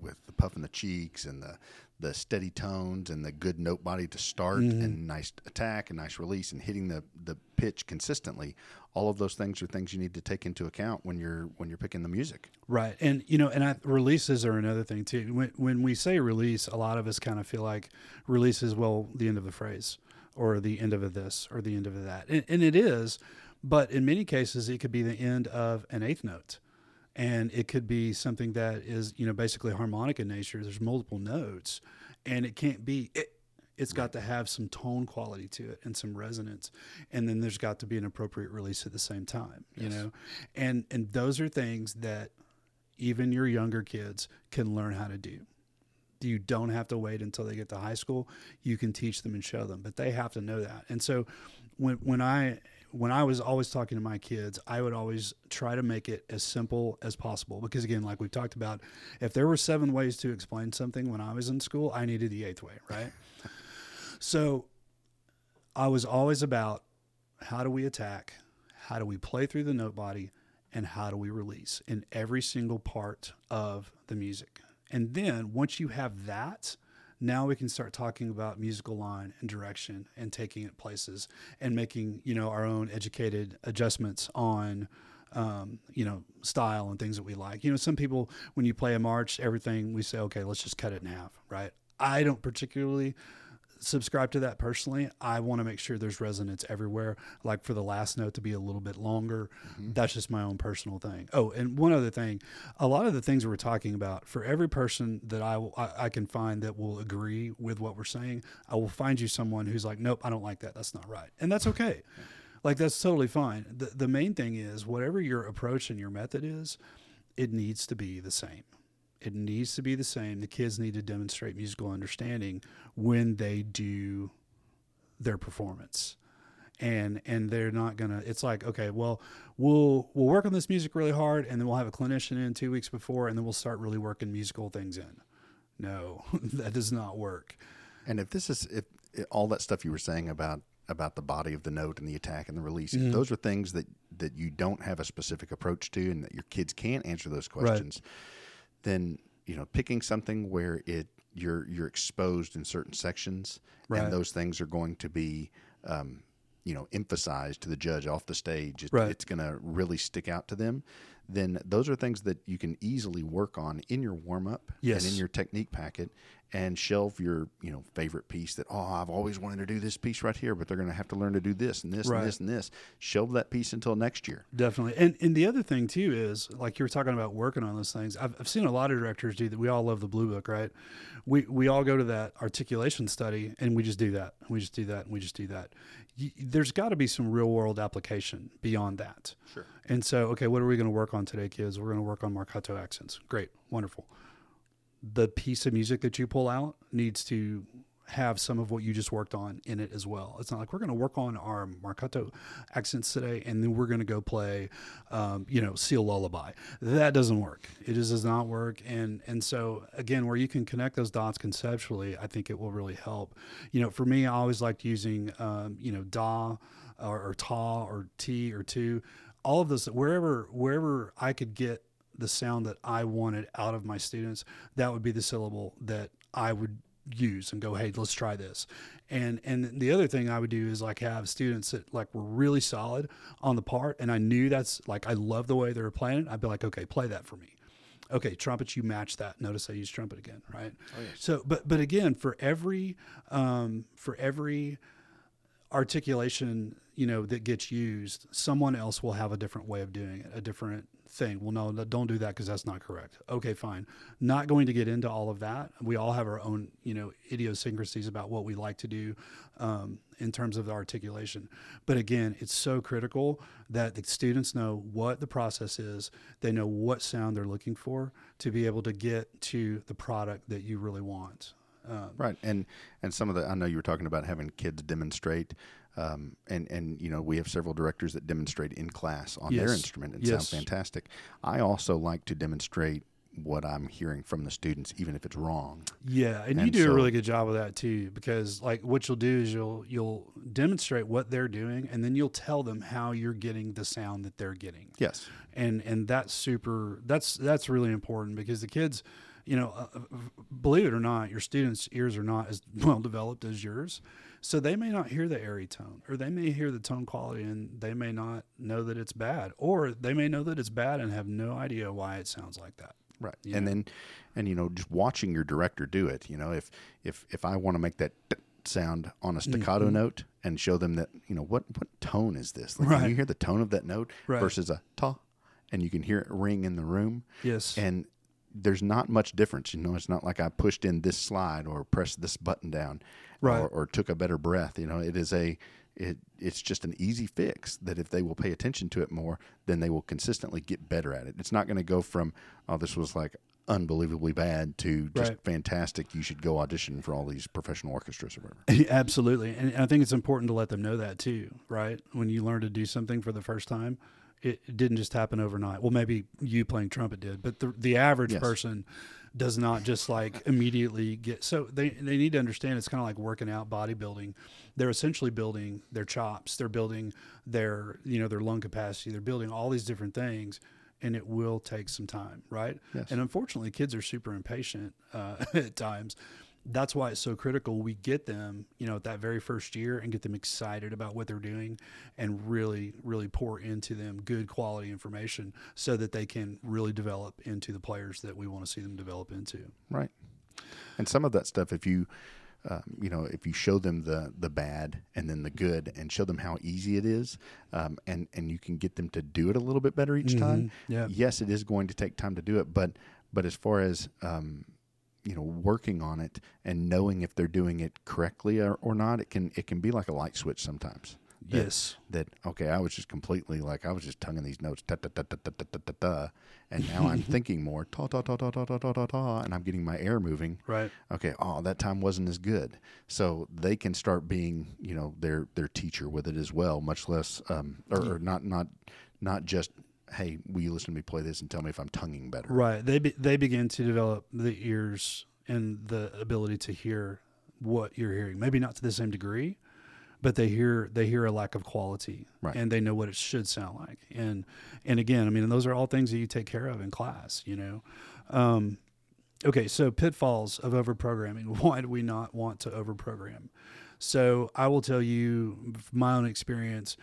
with the puffing the cheeks and the the steady tones and the good note body to start mm-hmm. and nice attack and nice release and hitting the the pitch consistently. All of those things are things you need to take into account when you're when you're picking the music. Right. And you know and I, releases are another thing too. When, when we say release a lot of us kind of feel like release is well the end of the phrase or the end of a this or the end of a that. And, and it is but in many cases it could be the end of an eighth note and it could be something that is you know basically harmonic in nature. There's multiple notes and it can't be it, it's got to have some tone quality to it and some resonance. And then there's got to be an appropriate release at the same time you know? And and those are things that even your younger kids can learn how to do. You don't have to wait until they get to high school. You can teach them and show them but they have to know that. And so when when i when I was always talking to my kids, I would always try to make it as simple as possible. Because again, like we talked about, if there were seven ways to explain something when I was in school, I needed the eighth way, right? <laughs> so I was always about how do we attack, how do we play through the note body, and how do we release in every single part of the music. And then once you have that, now we can start talking about musical line and direction and taking it places and making you know our own educated adjustments on um, you know style and things that we like. You know some people when you play a march everything we say okay let's just cut it in half right? I don't particularly subscribe to that personally. I want to make sure there's resonance everywhere. Like for the last note to be a little bit longer. Mm-hmm. That's just my own personal thing. Oh, and one other thing, a lot of the things we're talking about, for every person that I, I, I can find that will agree with what we're saying, I will find you someone who's like, nope, I don't like that. That's not right, and that's okay. <laughs> like that's totally fine. The the main thing is whatever your approach and your method is, it needs to be the same. It needs to be the same. The kids need to demonstrate musical understanding when they do their performance. and and they're not gonna it's like okay well we'll we'll work on this music really hard and then we'll have a clinician in two weeks before and then we'll start really working musical things in no <laughs> that does not work And if this is if, if all that stuff you were saying about about the body of the note and the attack and the release, Mm-hmm. those are things that that you don't have a specific approach to, and that your kids can't answer those questions, then you know picking something where it you're you're exposed in certain sections, Right. and those things are going to be. Um, you know, emphasized to the judge off the stage. It, Right. It's going to really stick out to them. Then those are things that you can easily work on in your warm up Yes. and in your technique packet and shelve your you know favorite piece that oh I've always wanted to do this piece right here but they're going to have to learn to do this and this Right. and this and this shelve that piece until next year Definitely. And and the other thing too is like you were talking about working on those things. I've, I've seen a lot of directors do that. We all love the blue book, right? We we all go to that articulation study and we just do that. and We just do that and we just do that. Y- There's got to be some real world application beyond that. Sure. And so, okay, what are we going to work on today, kids? We're going to work on marcato accents. Great, wonderful. The piece of music that you pull out needs to have some of what you just worked on in it as well. It's not like we're going to work on our marcato accents today and then we're going to go play, um, you know, Seal Lullaby. That doesn't work. It just does not work. And and so again, where you can connect those dots conceptually, I think it will really help. You know, for me, I always liked using, um, you know, da or, or ta or t or two, all of those wherever wherever I could get the sound that I wanted out of my students, that would be the syllable that I would use and go, hey, let's try this. And and the other thing I would do is like have students that like were really solid on the part, and I knew that's like I love the way they were playing it. I'd be like, okay, play that for me. Okay, trumpet, you match that. Notice I use trumpet again, right? So, but but again, for every um, for every articulation you know that gets used someone else will have a different way of doing it a different thing well no don't do that because that's not correct. Okay fine. Not going to get into all of that. We all have our own you know idiosyncrasies about what we like to do um, in terms of the articulation. But again it's so critical that the students know what the process is. They know what sound they're looking for to be able to get to the product that you really want. Um, right and and some of the I know you were talking about having kids demonstrate um, and and you know we have several directors that demonstrate in class on their instrument and Yes. sound fantastic. I also like to demonstrate what I'm hearing from the students even if it's wrong. Yeah, and, you do so- a really good job of that too, because like what you'll do is you'll you'll demonstrate what they're doing, and then you'll tell them how you're getting the sound that they're getting, yes. And and that's super. That's that's really important because the kids, you know, uh, uh, believe it or not, your students' ears are not as <laughs> well developed as yours, so they may not hear the airy tone, or they may hear the tone quality, and they may not know that it's bad, or they may know that it's bad and have no idea why it sounds like that. Right. You and know? then and you know just watching your director do it, you know, if if if I want to make that sound on a staccato Mm-hmm. note and show them that, you know, what what tone is this? Like Right. you hear the tone of that note Right. versus a ta and you can hear it ring in the room Yes. and there's not much difference, you know, it's not like I pushed in this slide or pressed this button down Right. or, or took a better breath, you know, it is a it it's just an easy fix that if they will pay attention to it more, then they will consistently get better at it. It's not going to go from oh this was like unbelievably bad to just Right. fantastic. You should go audition for all these professional orchestras or whatever. <laughs> Absolutely. And I think it's important to let them know that too, right? When you learn to do something for the first time, it, it didn't just happen overnight. Well, maybe you playing trumpet did, but the, the average Yes. person does not just like immediately get. So they, they need to understand it's kind of like working out, bodybuilding. They're essentially building their chops. They're building their, you know, their lung capacity. They're building all these different things and it will take some time, right? Yes. And unfortunately, kids are super impatient uh, <laughs> at times. That's why it's so critical we get them, you know, at that very first year and get them excited about what they're doing and really, really pour into them good quality information so that they can really develop into the players that we want to see them develop into. Right. And some of that stuff, if you, um, you know, if you show them the the bad and then the good, and show them how easy it is, um, and and you can get them to do it a little bit better each time. Yeah. Yes, it is going to take time to do it, but but as far as um, you know, working on it and knowing if they're doing it correctly or, or not, it can it can be like a light switch sometimes. That, yes. That okay, I was just completely like I was just tonguing these notes, ta ta ta ta ta ta ta, ta and now I'm thinking more ta ta ta ta ta ta ta ta ta, and I'm getting my air moving. Right. Okay, oh, that time wasn't as good, so they can start being you know their their teacher with it as well, much less um or, or not not not just hey, will you listen to me play this and tell me if I'm tonguing better? Right. They be, they begin to develop the ears and the ability to hear what you're hearing. Maybe not to the same degree, but they hear they hear a lack of quality, Right. and they know what it should sound like. And and again, I mean, those are all things that you take care of in class. You know. Um, okay, so pitfalls of overprogramming. <laughs> Why do we not want to overprogram? So I will tell you from my own experience.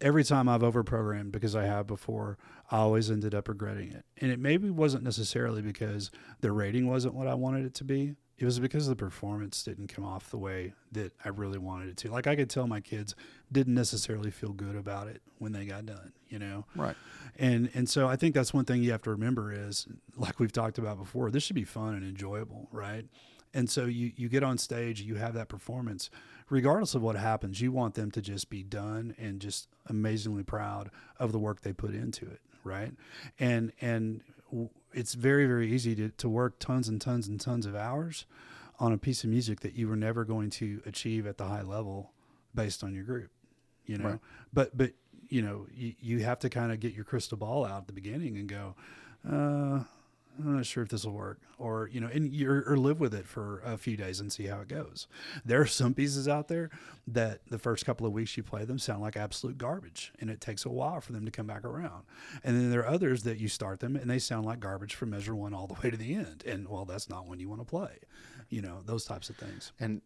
Every time I've overprogrammed, because I have before, I always ended up regretting it. And it maybe wasn't necessarily because the rating wasn't what I wanted it to be. It was because the performance didn't come off the way that I really wanted it to. Like I could tell my kids didn't necessarily feel good about it when they got done, you know? Right. And and so I think that's one thing you have to remember is like we've talked about before, this should be fun and enjoyable, right? And so you you get on stage, you have that performance, regardless of what happens, you want them to just be done and just amazingly proud of the work they put into it, right? And and it's very very easy to to work tons and tons and tons of hours on a piece of music that you were never going to achieve at the high level based on your group, you know. Right. But but you know you, you have to kind of get your crystal ball out at the beginning and go, uh, I'm not sure if this will work, or you know, and you're, or live with it for a few days and see how it goes. There are some pieces out there that the first couple of weeks you play them sound like absolute garbage, and it takes a while for them to come back around. And then there are others that you start them and they sound like garbage from measure one all the way to the end, and well, that's not when you want to play. You know, those types of things. And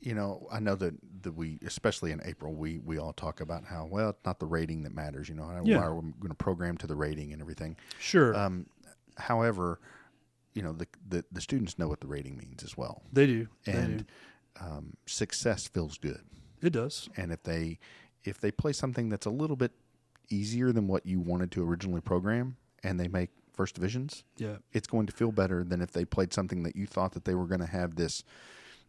you know, I know that, that we, especially in April, we, we all talk about how well it's not the rating that matters. You know, how Yeah. we're going to program to the rating and everything. Sure, Um, however, you know the, the the students know what the rating means as well, they do, they do. and um, success feels good. It does. And if they if they play something that's a little bit easier than what you wanted to originally program, and they make first divisions, Yeah, it's going to feel better than if they played something that you thought that they were going to have this,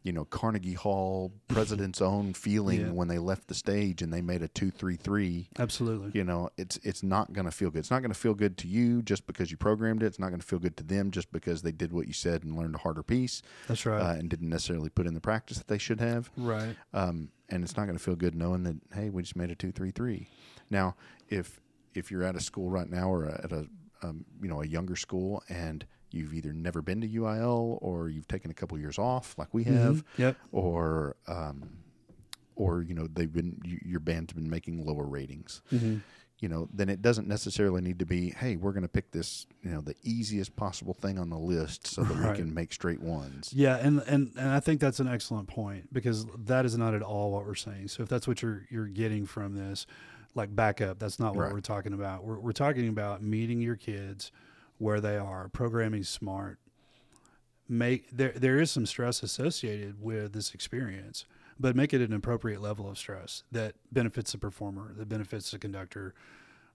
you know, Carnegie Hall president's own feeling Yeah. when they left the stage and they made a two three three. absolutely. You know, it's it's not going to feel good. It's not going to feel good to you just because you programmed it. It's not going to feel good to them just because they did what you said and learned a harder piece That's right. uh, and didn't necessarily put in the practice that they should have. right. Um, and it's not going to feel good knowing that hey, we just made a two three three. Now, if if you're at a school right now or at a um, you know a younger school and you've either never been to UIL or you've taken a couple years off like we have, Mhm. Yep. or um, or you know they've been you, your band's been making lower ratings. hmm You know, then it doesn't necessarily need to be, hey, we're going to pick this, you know, the easiest possible thing on the list so that Right. we can make straight ones. Yeah, and, and and I think that's an excellent point because that is not at all what we're saying. So if that's what you're you're getting from this, like backup, that's not what Right. we're talking about. We're we're talking about meeting your kids where they are, programming smart. Make there there is some stress associated with this experience, but make it an appropriate level of stress that benefits the performer, that benefits the conductor,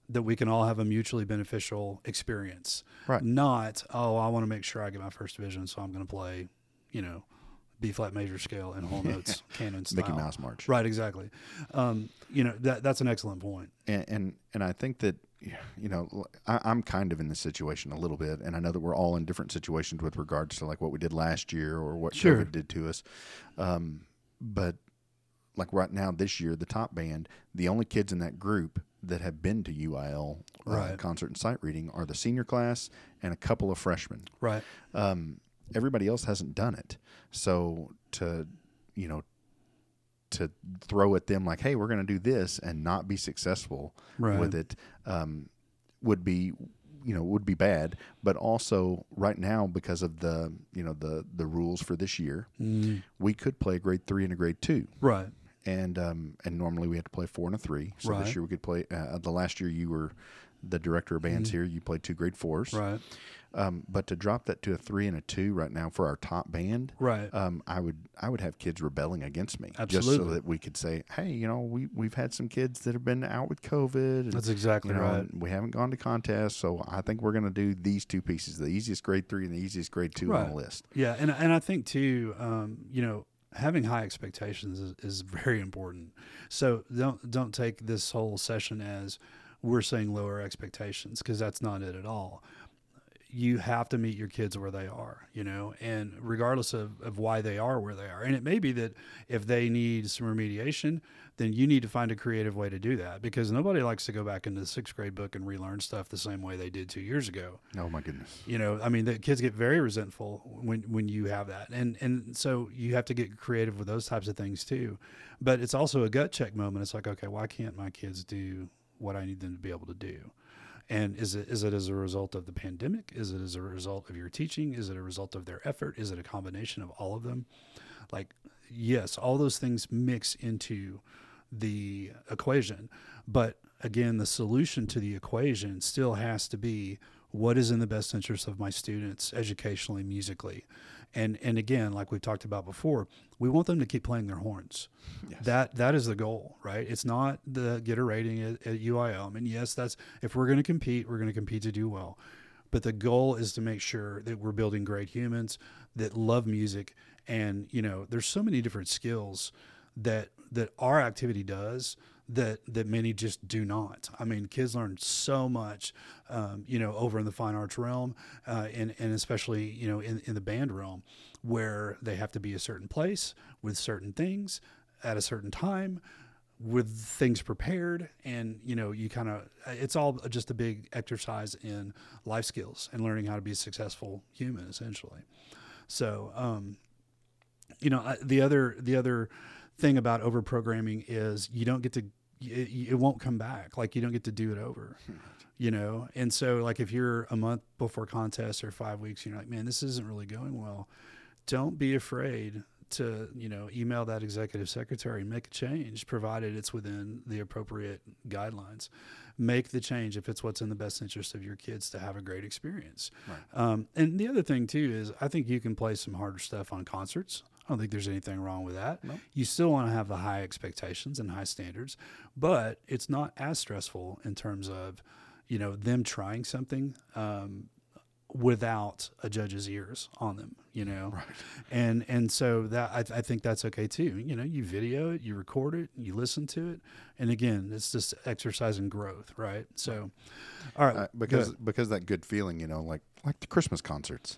that we can all have a mutually beneficial experience. Right. Not, oh, I want to make sure I get my first division, so I'm going to play, you know, B flat major scale and whole <laughs> notes canon style. Mickey Mouse March. Right, exactly. Um, you know, that that's an excellent point. and and, and I think that you know I, I'm kind of in this situation a little bit, and I know that we're all in different situations with regards to like what we did last year or what Sure. COVID did to us. Um, but like right now, this year, the top band, the only kids in that group that have been to UIL uh, concert and sight reading are the senior class and a couple of freshmen. Right. Um, everybody else hasn't done it, so to you know to throw at them like, "Hey, we're going to do this," and not be successful Right. with it um, would be you know would be bad but also right now because of the you know the the rules for this year Mm, we could play a grade three and a grade two right. and um and normally we had to play four and a three so Right. this year we could play uh, the last year you were the director of bands here you played two grade fours. Right. Um, but to drop that to a three and a two right now for our top band Right. um, I would I would have kids rebelling against me just Absolutely. so that we could say, hey, you know, we we've had some kids that have been out with COVID. And, That's exactly you know, right. we haven't gone to contests, so I think we're going to do these two pieces: the easiest grade three and the easiest grade two on the list. Yeah, and and I think too, um, you know, having high expectations is, is very important. So don't don't take this whole session as we're saying lower expectations because that's not it at all. You have to meet your kids where they are, you know, and regardless of, of why they are where they are. And it may be that if they need some remediation, then you need to find a creative way to do that because nobody likes to go back into the sixth grade book and relearn stuff the same way they did two years ago. Oh my goodness. You know, I mean, the kids get very resentful when when you have that, and and so you have to get creative with those types of things too. But it's also a gut check moment. It's like, okay, why can't my kids do what I need them to be able to do? And is it is it as a result of the pandemic? Is it as a result of your teaching? Is it a result of their effort? Is it a combination of all of them? Like, yes, all those things mix into the equation. But again, the solution to the equation still has to be what is in the best interest of my students educationally, musically. And and again, like we've talked about before, we want them to keep playing their horns. Yes. That that is the goal, right? It's not the get a rating at, at UIL. I mean, yes, that's if we're going to compete, we're going to compete to do well. But the goal is to make sure that we're building great humans that love music and, you know, there's so many different skills that that our activity does that that many just do not. I mean, kids learn so much, um, you know, over in the fine arts realm, uh, and and especially you know in in the band realm, where they have to be a certain place with certain things at a certain time with things prepared and you know you kind of it's all just a big exercise in life skills and learning how to be a successful human essentially so um you know I- the other the other thing about over programming is you don't get to it, it won't come back. Like you don't get to do it over you know? And so like if you're a month before contest or five weeks you're like man this isn't really going well don't be afraid to you know email that executive secretary and make a change provided it's within the appropriate guidelines. Make the change if it's what's in the best interest of your kids to have a great experience. Right. um, and the other thing too is i think you can play some harder stuff on concerts i don't think there's anything wrong with that Nope. you still want to have the high expectations and high standards but it's not as stressful in terms of you know them trying something um, without a judge's ears on them you know Right. and and so that I, I think that's okay too you know you video it you record it you listen to it and again it's just exercising growth right so all right Uh, because because that good feeling, you know, like like the Christmas concerts.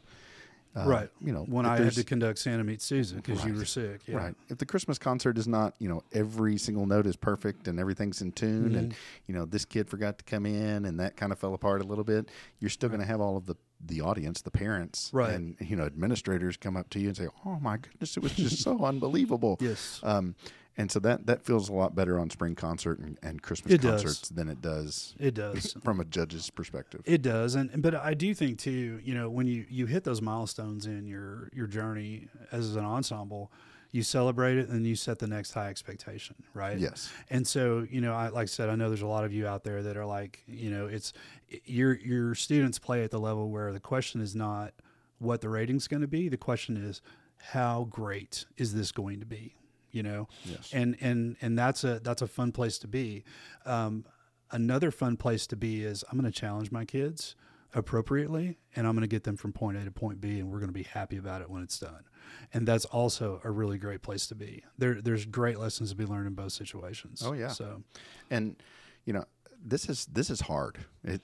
Uh, Right. You know, when i had to conduct santa meets Sousa because you were sick yeah. Right. If the Christmas concert is not, you know, every single note is perfect and everything's in tune and, Mm-hmm. you know, this kid forgot to come in and that kind of fell apart a little bit, you're still going to have all of the, the audience, the parents, Right. and, you know, administrators come up to you and say, oh my goodness, it was just so <laughs> unbelievable. yes Um, and so that, that feels a lot better on spring concert and, and Christmas It does. concerts than it does it does <laughs> from a judge's perspective. It does, and but I do think too. You know, when you you hit those milestones in your your journey as an ensemble, you celebrate it, and you set the next high expectation, right? yes. And so, you know, I like I said, I know there's a lot of you out there that are like, you know, it's your your students play at the level where the question is not what the rating's going to be. The question is how great is this going to be? You know, Yes. and and and that's a that's a fun place to be. Um, another fun place to be is I'm going to challenge my kids appropriately, and I'm going to get them from point A to point B, and we're going to be happy about it when it's done. And that's also a really great place to be. There, there's great lessons to be learned in both situations. Oh, yeah. So and you know this is this is hard. It,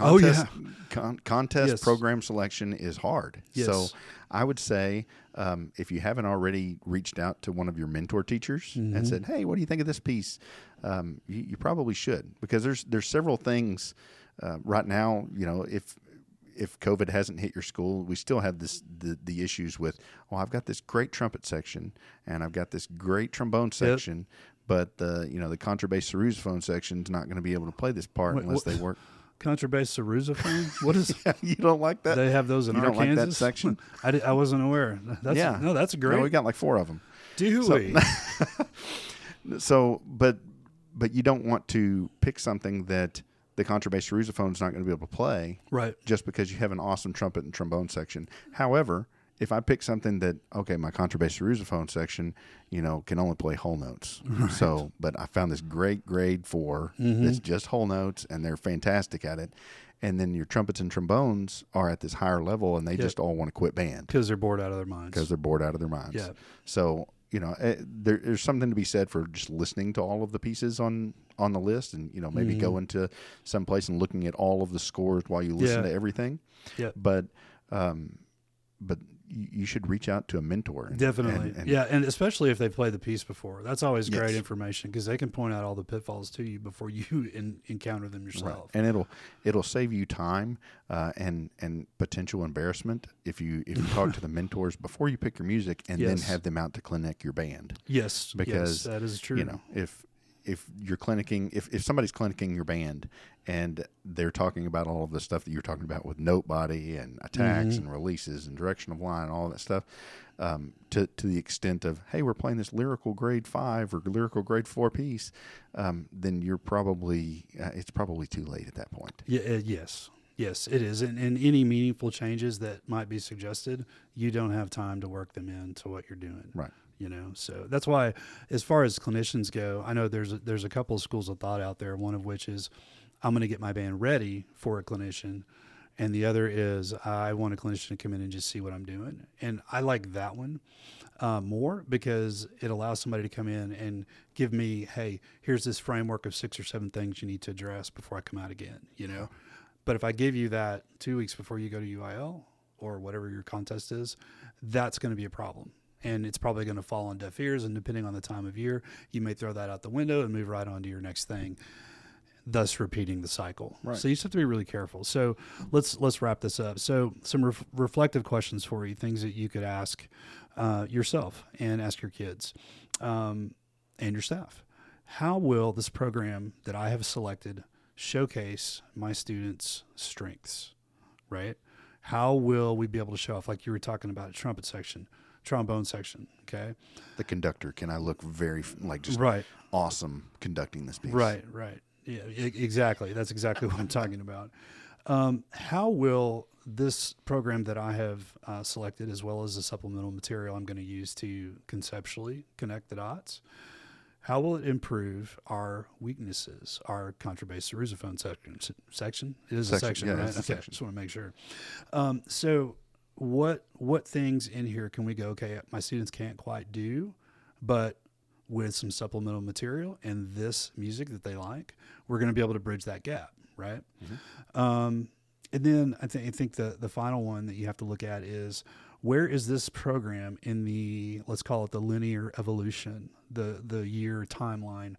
Oh, contest, con- contest Yes. program selection is hard. Yes. So I would say um, if you haven't already reached out to one of your mentor teachers Mm-hmm. and said, "Hey, what do you think of this piece?" Um, you, you probably should because there's there's several things uh, right now. You know if if COVID hasn't hit your school, we still have this the, the issues with. Well, I've got this great trumpet section, and I've got this great trombone section, but the you know the contrabass sousaphone section is not going to be able to play this part Wait, unless what- they work. <laughs> contrabass sousaphone. What is? <laughs> you don't like that? They have those in You don't like that section? <laughs> I, I wasn't aware. That's, Yeah. No, that's great. No, we got like four of them. Do So- we? So, but but you don't want to pick something that the contrabass sousaphone is not going to be able to play right. just because you have an awesome trumpet and trombone section. However, if I pick something that okay, my contrabass sousaphone section, you know, can only play whole notes. So, but I found this great grade 4 Mm-hmm. that's just whole notes, and they're fantastic at it. And then your trumpets and trombones are at this higher level, and they just all want to quit band Because they're bored out of their minds. because they're bored out of their minds. Yeah. So you know, eh, there, there's something to be said for just listening to all of the pieces on on the list, and you know, maybe Mhm. going to some place and looking at all of the scores while you listen Yeah. to everything. Yeah. But, um, but you, should reach out to a mentor. and- Definitely. and- and- yeah. And especially if they've played the piece before. That's always great Yes. information because they can point out all the pitfalls to you before you <laughs> in, encounter them Right. yourself. And it'll it'll save you time uh, and and potential embarrassment if you if you talk to the mentors before you pick your music and then have them out to clinic your band. Yes. Because, yes, that is true. You know, if if you're clinicking if, if somebody's clinicking your band and they're talking about all of the stuff that you're talking about with note body and attacks Mhm. and releases and direction of line and all that stuff um, to to the extent of hey we're playing this lyrical grade five or lyrical grade four piece um, then you're probably uh, it's probably too late at that point Yeah, uh, yes. Yes, it is. And, and any meaningful changes that might be suggested, you don't have time to work them into what you're doing. Right. You know, so that's why, as far as clinicians go, I know there's a, there's a couple of schools of thought out there. One of which is, I'm going to get my band ready for a clinician, and the other is I want a clinician to come in and just see what I'm doing. And I like that one uh, more because it allows somebody to come in and give me, hey, here's this framework of six or seven things you need to address before I come out again. You know, but if I give you that two weeks before you go to UIL or whatever your contest is, that's going to be a problem. And it's probably going to fall on deaf ears. And depending on the time of year, you may throw that out the window and move right on to your next thing, thus repeating the cycle. Right. So you just have to be really careful. So let's let's wrap this up. So some ref- reflective questions for you, things that you could ask uh, yourself and ask your kids um, and your staff. How will this program that I have selected showcase my students' strengths? Right? How will we be able to show off, like you were talking about, a trumpet section, trombone section? Okay. the conductor can I look very like just Right. awesome conducting this piece Right, right. Yeah, exactly. That's exactly <laughs> what I'm talking about. Um, how will this program that I have uh, selected, as well as the supplemental material I'm going to use to conceptually connect the dots, how will it improve our weaknesses, our contrabass sousaphone section? Section? It is a Section, section, yeah, right? okay, section. just want to make sure. Um, so, what what things in here can we go? Okay, my students can't quite do, but with some supplemental material and this music that they like, we're going to be able to bridge that gap, right? Um, and then I think I think the the final one that you have to look at is where is this program in the let's call it the linear evolution, the the year timeline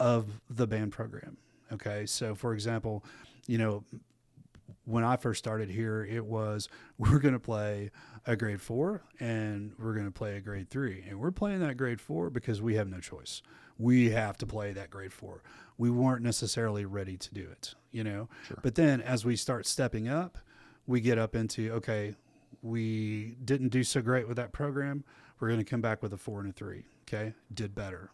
of the band program. Okay, so for example, you know, when I first started here, it was <laughs> we're going to play a grade four and we're going to play a grade three. And we're playing that grade four because we have no choice. We have to play that grade four. We weren't necessarily ready to do it, you know? Sure. But then as we start stepping up, we get up into, okay, we didn't do so great with that program. We're going to come back with a four and a three. Okay. Did better.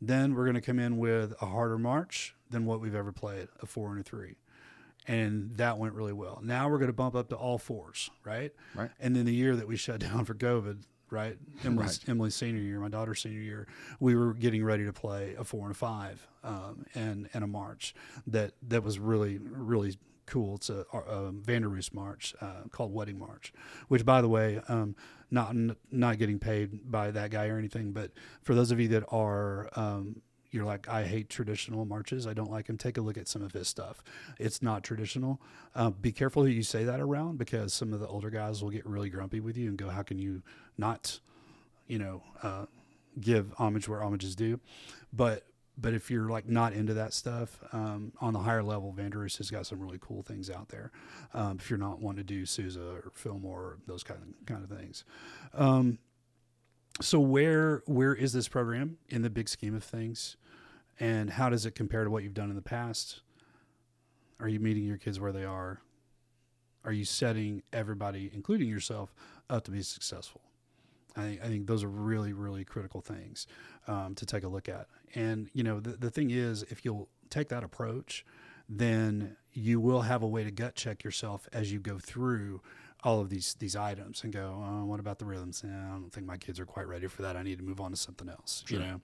Then we're going to come in with a harder march than what we've ever played, a four and a three. And that went really well. Now we're going to bump up to all fours, right? Right. And then the year that we shut down for COVID, right? Emily's, Emily's senior year, my daughter's senior year, we were getting ready to play a four and a five um, and, and a march that, that was really, really cool. It's a, a Van der Roost march uh, called Wedding March, which, by the way, um, not not getting paid by that guy or anything, but for those of you that are um, you're like, I hate traditional marches. I don't like him. Take a look at some of his stuff. It's not traditional. Uh, be careful who you say that around because some of the older guys will get really grumpy with you and go, "How can you not, you know, uh, give homage where homage is due?" But but if you're like not into that stuff um, on the higher level, Vanderus has got some really cool things out there. Um, if you're not wanting to do Sousa or Fillmore or those kind of kind of things. Um, so where where is this program in the big scheme of things, and how does it compare to what you've done in the past? Are you meeting your kids where they are? Are you setting everybody, including yourself, up to be successful? I think, I think those are really, really critical things um, to take a look at. And, you know, the, the thing is, if you'll take that approach, then you will have a way to gut check yourself as you go through all of these these items and go, oh, what about the rhythms? Eh, I don't think my kids are quite ready for that. I need to move on to something else, Sure. you know?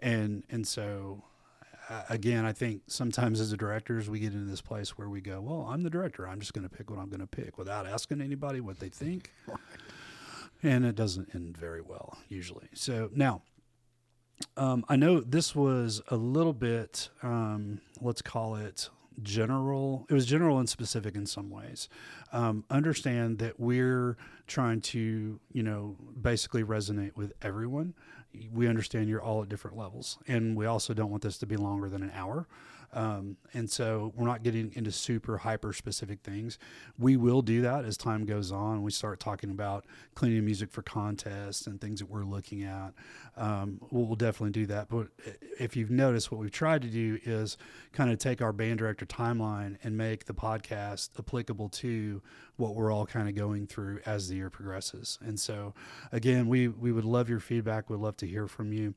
And, and so, uh, again, I think sometimes as a directors, we get into this place where we go, well, I'm the director. I'm just going to pick what I'm going to pick without asking anybody what they think. <laughs> and it doesn't end very well usually. So now, um, I know this was a little bit, um, let's call it general. It was general and specific in some ways. Um, understand that we're trying to, you know, basically resonate with everyone. We understand you're all at different levels, and we also don't want this to be longer than an hour. Um, and so we're not getting into super hyper specific things. We will do that as time goes on. We start talking about cleaning music for contests and things that we're looking at. Um, we'll, we'll definitely do that. But if you've noticed, what we've tried to do is kind of take our band director timeline and make the podcast applicable to what we're all kind of going through as the year progresses. And so, again, we we would love your feedback. We'd love to hear from you.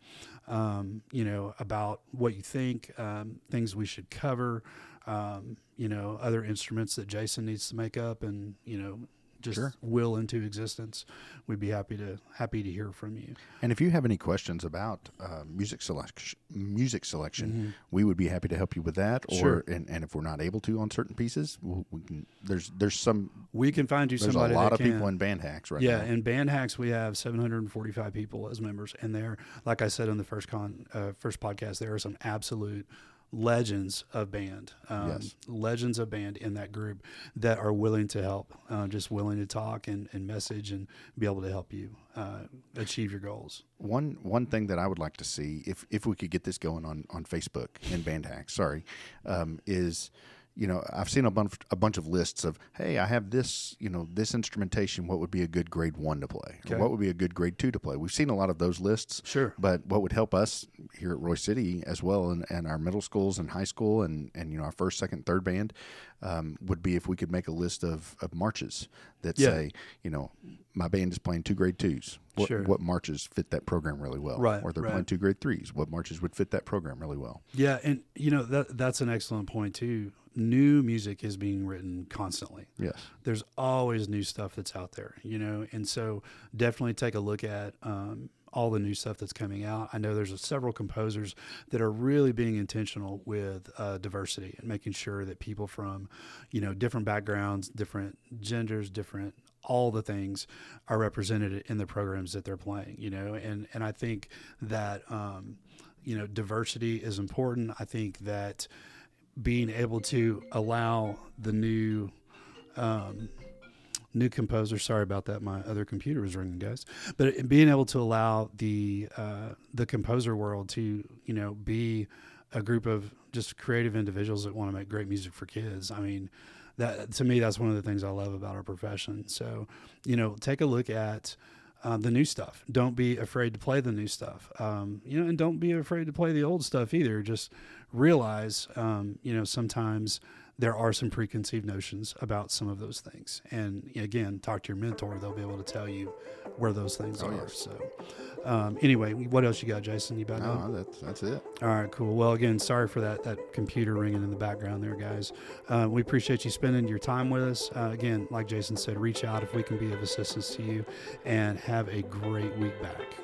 Um, you know about what you think, um, things we should cover. Um, you know, other instruments that Jason needs to make up, and you know, just Sure. will into existence. We'd be happy to happy to hear from you. And if you have any questions about uh, music selection, music selection, Mm-hmm. we would be happy to help you with that. Or Sure. and, and if we're not able to on certain pieces, we'll, we can. There's there's some We can find you there's a lot of people in band hacks right yeah, now. in band hacks we have 745 people as members, and they're like I said in the first con, uh, first podcast, there are some absolute legends of band, um, Yes. legends of band in that group that are willing to help, uh, just willing to talk and, and message and be able to help you uh, achieve your goals. One one thing that I would like to see, if if we could get this going on on Facebook in band hacks, sorry, um, is you know I've seen a bunch a bunch of lists of hey I have this you know this instrumentation what would be a good grade one to play Okay. or what would be a good grade two to play. We've seen a lot of those lists. Sure. But what would help us here at Royse City as well, and, and our middle schools and high school, and, and you know our first, second, third band, um, would be if we could make a list of, of marches that Yeah. say, you know, my band is playing two grade twos. What, Sure. what marches fit that program really well? Right, Or they're right. playing two grade threes. What marches would fit that program really well? Yeah, and you know that that's an excellent point too. New music is being written constantly. Yes. there's always new stuff that's out there, you know, and so definitely take a look at um, all the new stuff that's coming out. I know there's several composers that are really being intentional with uh, diversity and making sure that people from, you know, different backgrounds, different genders, different all the things are represented in the programs that they're playing, you know, and and I think that um, you know diversity is important. I think that being able to allow the new um, new composer. Sorry about that. My other computer was ringing, guys. But being able to allow the uh, the composer world to you know be a group of just creative individuals that want to make great music for kids. I mean, that to me that's one of the things I love about our profession. So you know, take a look at. Um, the new stuff. Don't be afraid to play the new stuff. Um, you know, and don't be afraid to play the old stuff either. Just realize, um, you know, sometimes there are some preconceived notions about some of those things. And again, talk to your mentor; they'll be able to tell you where those things Oh, are. yes. So, um, anyway, what else you got, Jason? You about done? No, that's that's it. All right, cool. Well, again, sorry for that that computer ringing in the background there, guys. Uh, we appreciate you spending your time with us. Uh, again, like Jason said, reach out if we can be of assistance to you, and have a great week back.